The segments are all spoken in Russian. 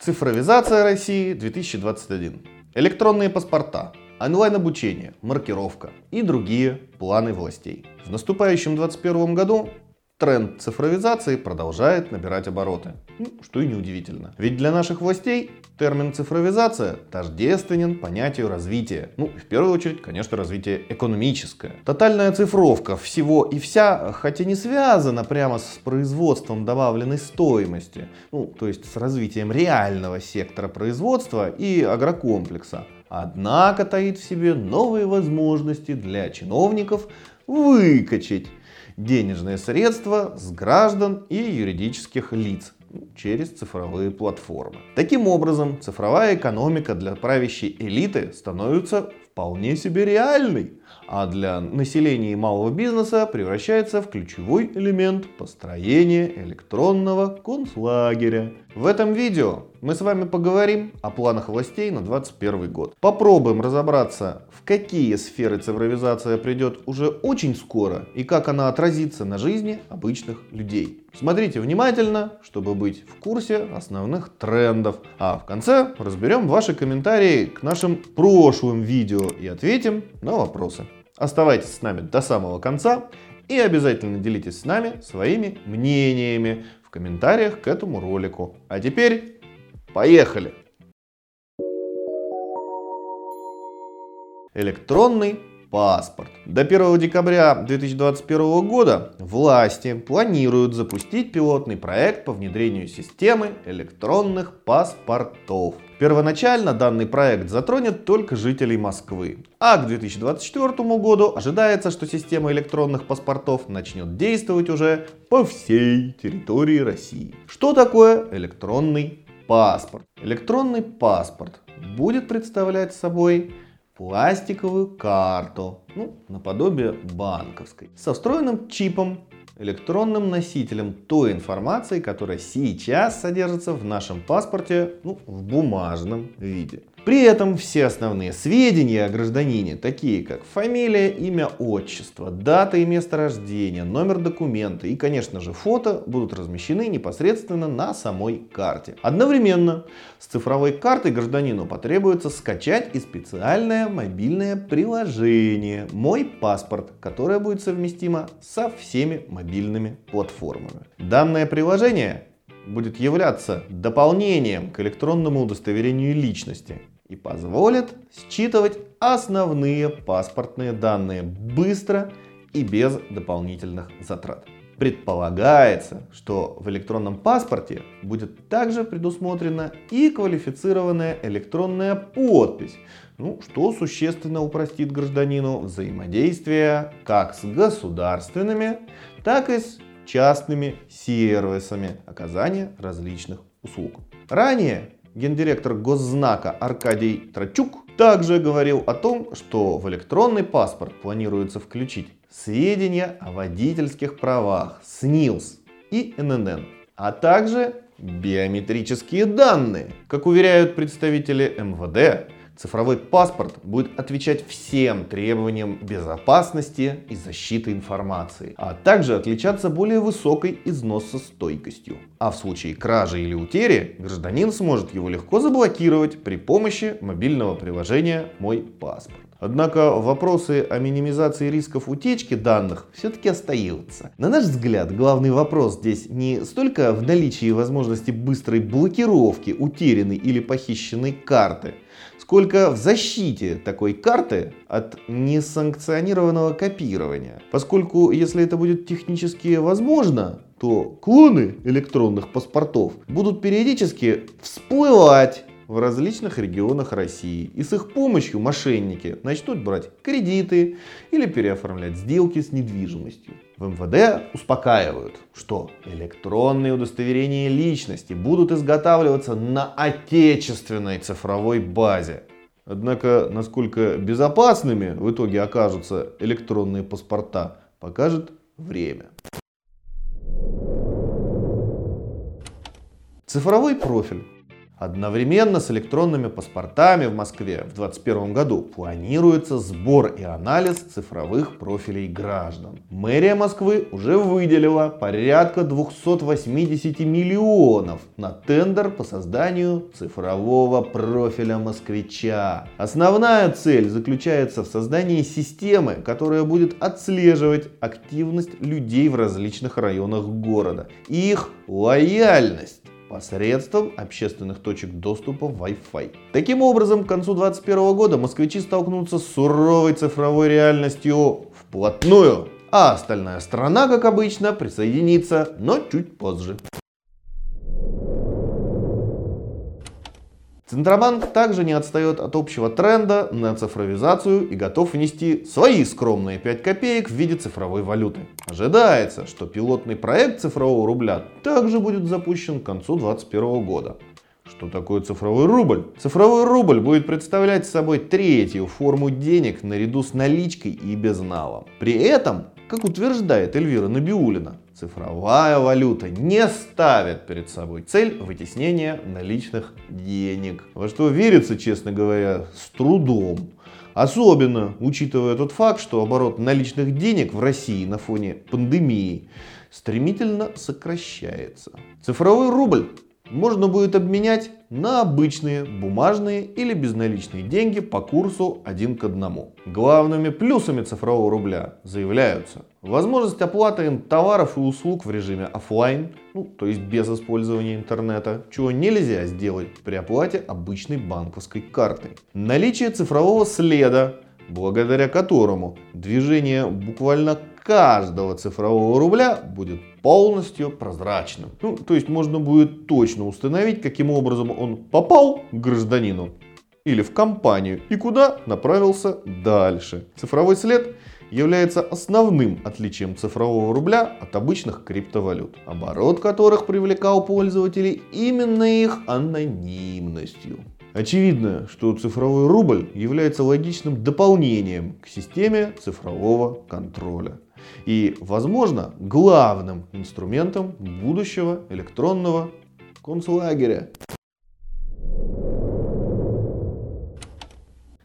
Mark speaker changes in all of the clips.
Speaker 1: Цифровизация России 2021. Электронные паспорта, онлайн-обучение, маркировка и другие планы властей. В наступающем 2021 году тренд цифровизации продолжает набирать обороты. Ну, что и неудивительно. Ведь для наших властей термин цифровизация тождественен понятию развития. Ну, в первую очередь, конечно, развитие экономическое. Тотальная цифровка всего и вся, хотя не связана прямо с производством добавленной стоимости, ну, то есть с развитием реального сектора производства и агрокомплекса. Однако таит в себе новые возможности для чиновников выкачать денежные средства с граждан и юридических лиц через цифровые платформы. Таким образом, цифровая экономика для правящей элиты становится вполне себе реальной, а для населения и малого бизнеса превращается в ключевой элемент построения электронного концлагеря. В этом видео мы с вами поговорим о планах властей на 2021 год. Попробуем разобраться, в какие сферы цифровизация придет уже очень скоро и как она отразится на жизни обычных людей. Смотрите внимательно, чтобы быть в курсе основных трендов. А в конце разберем ваши комментарии к нашим прошлым видео и ответим на вопросы. Оставайтесь с нами до самого конца и обязательно делитесь с нами своими мнениями в комментариях к этому ролику. А теперь поехали! Электронный паспорт. До 1 декабря 2021 года власти планируют запустить пилотный проект по внедрению системы электронных паспортов. Первоначально данный проект затронет только жителей Москвы, а к 2024 году ожидается, что система электронных паспортов начнет действовать уже по всей территории России. Что такое электронный паспорт? Электронный паспорт будет представлять собой пластиковую карту, ну, наподобие банковской, со встроенным чипом, электронным носителем той информации, которая сейчас содержится в нашем паспорте ну, в бумажном виде. При этом все основные сведения о гражданине, такие как фамилия, имя, отчество, дата и место рождения, номер документа и, конечно же, фото, будут размещены непосредственно на самой карте. Одновременно с цифровой картой гражданину потребуется скачать и специальное мобильное приложение «Мой паспорт», которое будет совместимо со всеми мобильными платформами. Данное приложение будет являться дополнением к электронному удостоверению личности и позволит считывать основные паспортные данные быстро и без дополнительных затрат. Предполагается, что в электронном паспорте будет также предусмотрена и квалифицированная электронная подпись, ну, что существенно упростит гражданину взаимодействие как с государственными, так и с частными сервисами оказания различных услуг. Ранее гендиректор Госзнака Аркадий Трачук также говорил о том, что в электронный паспорт планируется включить сведения о водительских правах, СНИЛС и ННН, а также биометрические данные. Как уверяют представители МВД, Цифровой паспорт будет отвечать всем требованиям безопасности и защиты информации, а также отличаться более высокой износостойкостью. А в случае кражи или утери гражданин сможет его легко заблокировать при помощи мобильного приложения «Мой паспорт». Однако вопросы о минимизации рисков утечки данных все-таки остаются. На наш взгляд, главный вопрос здесь не столько в наличии возможности быстрой блокировки утерянной или похищенной карты, сколько в защите такой карты от несанкционированного копирования. Поскольку если это будет технически возможно, то клоны электронных паспортов будут периодически всплывать в различных регионах России. И с их помощью мошенники начнут брать кредиты или переоформлять сделки с недвижимостью. В МВД успокаивают, что электронные удостоверения личности будут изготавливаться на отечественной цифровой базе. Однако, насколько безопасными в итоге окажутся электронные паспорта, покажет время. Цифровой профиль Одновременно с электронными паспортами в Москве в 2021 году планируется сбор и анализ цифровых профилей граждан. Мэрия Москвы уже выделила порядка 280 миллионов на тендер по созданию цифрового профиля москвича. Основная цель заключается в создании системы, которая будет отслеживать активность людей в различных районах города и их лояльность посредством общественных точек доступа Wi-Fi. Таким образом, к концу 2021 года москвичи столкнутся с суровой цифровой реальностью вплотную, а остальная страна, как обычно, присоединится, но чуть позже. Центробанк также не отстает от общего тренда на цифровизацию и готов внести свои скромные 5 копеек в виде цифровой валюты. Ожидается, что пилотный проект цифрового рубля также будет запущен к концу 2021 года. Что такое цифровой рубль? Цифровой рубль будет представлять собой третью форму денег наряду с наличкой и безналом. При этом, как утверждает Эльвира Набиулина, Цифровая валюта не ставит перед собой цель вытеснения наличных денег. Во что верится, честно говоря, с трудом. Особенно учитывая тот факт, что оборот наличных денег в России на фоне пандемии стремительно сокращается. Цифровой рубль можно будет обменять на обычные бумажные или безналичные деньги по курсу один к одному. Главными плюсами цифрового рубля заявляются возможность оплаты товаров и услуг в режиме офлайн, ну, то есть без использования интернета, чего нельзя сделать при оплате обычной банковской картой. Наличие цифрового следа, благодаря которому движение буквально каждого цифрового рубля будет полностью прозрачным. Ну, то есть можно будет точно установить, каким образом он попал к гражданину или в компанию и куда направился дальше. Цифровой след является основным отличием цифрового рубля от обычных криптовалют, оборот которых привлекал пользователей именно их анонимностью. Очевидно, что цифровой рубль является логичным дополнением к системе цифрового контроля и, возможно, главным инструментом будущего электронного концлагеря.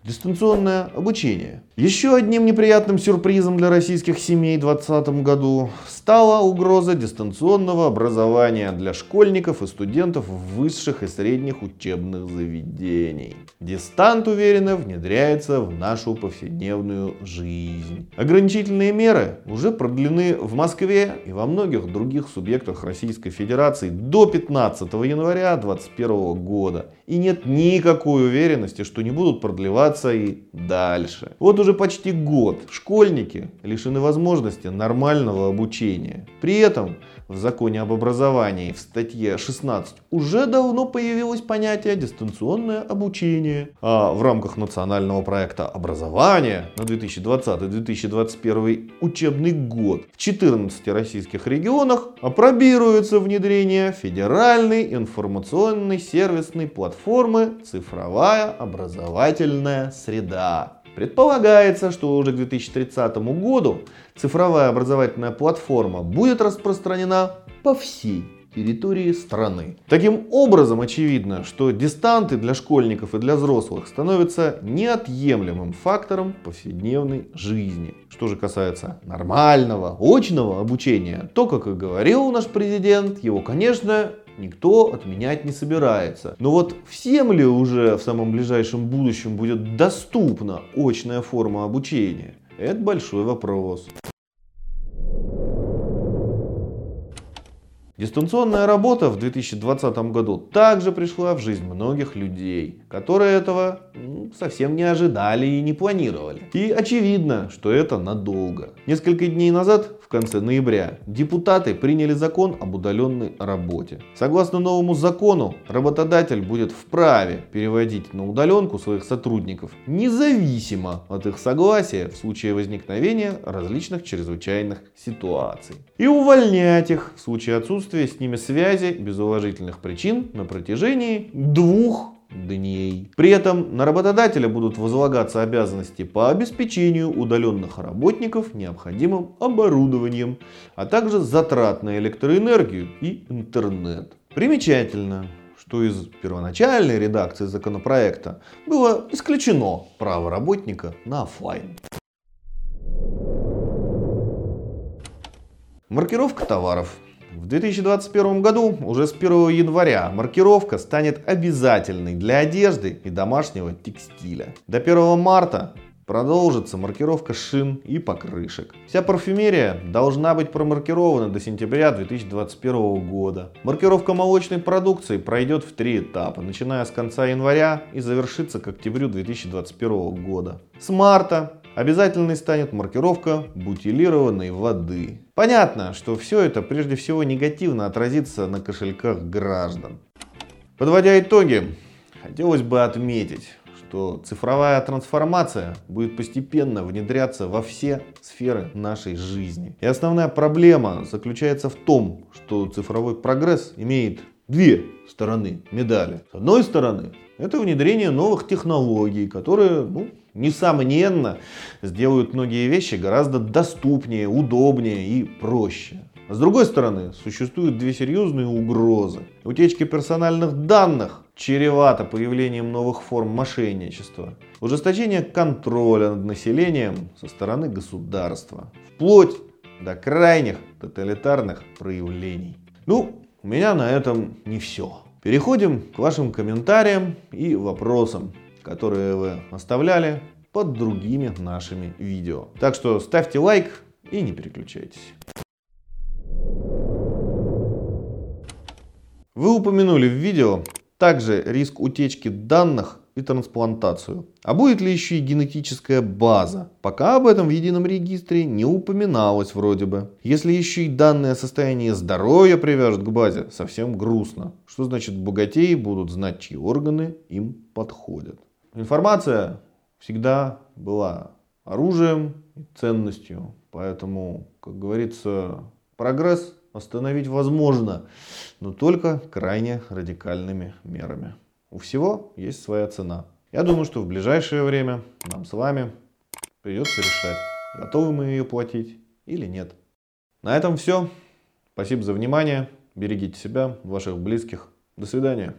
Speaker 1: Дистанционное обучение. Еще одним неприятным сюрпризом для российских семей в 2020 году стала угроза дистанционного образования для школьников и студентов высших и средних учебных заведений. Дистант уверенно внедряется в нашу повседневную жизнь. Ограничительные меры уже продлены в Москве и во многих других субъектах Российской Федерации до 15 января 2021 года. И нет никакой уверенности, что не будут продлеваться и дальше. Вот уже почти год школьники лишены возможности нормального обучения. При этом в законе об образовании в статье 16 уже давно появилось понятие дистанционное обучение. А в рамках национального проекта образования на 2020-2021 учебный год в 14 российских регионах опробируется внедрение федеральной информационной сервисной платформы «Цифровая образовательная среда». Предполагается, что уже к 2030 году цифровая образовательная платформа будет распространена по всей территории страны. Таким образом, очевидно, что дистанты для школьников и для взрослых становятся неотъемлемым фактором повседневной жизни. Что же касается нормального, очного обучения, то, как и говорил наш президент, его, конечно, никто отменять не собирается. Но вот всем ли уже в самом ближайшем будущем будет доступна очная форма обучения? Это большой вопрос. Дистанционная работа в 2020 году также пришла в жизнь многих людей, которые этого ну, совсем не ожидали и не планировали. И очевидно, что это надолго. Несколько дней назад, в конце ноября, депутаты приняли закон об удаленной работе. Согласно новому закону, работодатель будет вправе переводить на удаленку своих сотрудников, независимо от их согласия в случае возникновения различных чрезвычайных ситуаций. И увольнять их в случае отсутствия отсутствие с ними связи без уважительных причин на протяжении двух дней. При этом на работодателя будут возлагаться обязанности по обеспечению удаленных работников необходимым оборудованием, а также затрат на электроэнергию и интернет. Примечательно, что из первоначальной редакции законопроекта было исключено право работника на офлайн. Маркировка товаров. В 2021 году, уже с 1 января, маркировка станет обязательной для одежды и домашнего текстиля. До 1 марта Продолжится маркировка шин и покрышек. Вся парфюмерия должна быть промаркирована до сентября 2021 года. Маркировка молочной продукции пройдет в три этапа, начиная с конца января и завершится к октябрю 2021 года. С марта обязательной станет маркировка бутилированной воды. Понятно, что все это прежде всего негативно отразится на кошельках граждан. Подводя итоги, хотелось бы отметить, что цифровая трансформация будет постепенно внедряться во все сферы нашей жизни. И основная проблема заключается в том, что цифровой прогресс имеет две стороны медали. С одной стороны, это внедрение новых технологий, которые, ну, несомненно, сделают многие вещи гораздо доступнее, удобнее и проще. С другой стороны, существуют две серьезные угрозы. Утечки персональных данных чревато появлением новых форм мошенничества, ужесточение контроля над населением со стороны государства, вплоть до крайних тоталитарных проявлений. Ну, у меня на этом не все. Переходим к вашим комментариям и вопросам, которые вы оставляли под другими нашими видео. Так что ставьте лайк и не переключайтесь. Вы упомянули в видео также риск утечки данных и трансплантацию. А будет ли еще и генетическая база? Пока об этом в едином регистре не упоминалось вроде бы. Если еще и данные о здоровья привяжут к базе, совсем грустно. Что значит богатеи будут знать, чьи органы им подходят. Информация всегда была оружием и ценностью. Поэтому, как говорится, прогресс остановить возможно, но только крайне радикальными мерами. У всего есть своя цена. Я думаю, что в ближайшее время нам с вами придется решать, готовы мы ее платить или нет. На этом все. Спасибо за внимание. Берегите себя, ваших близких. До свидания.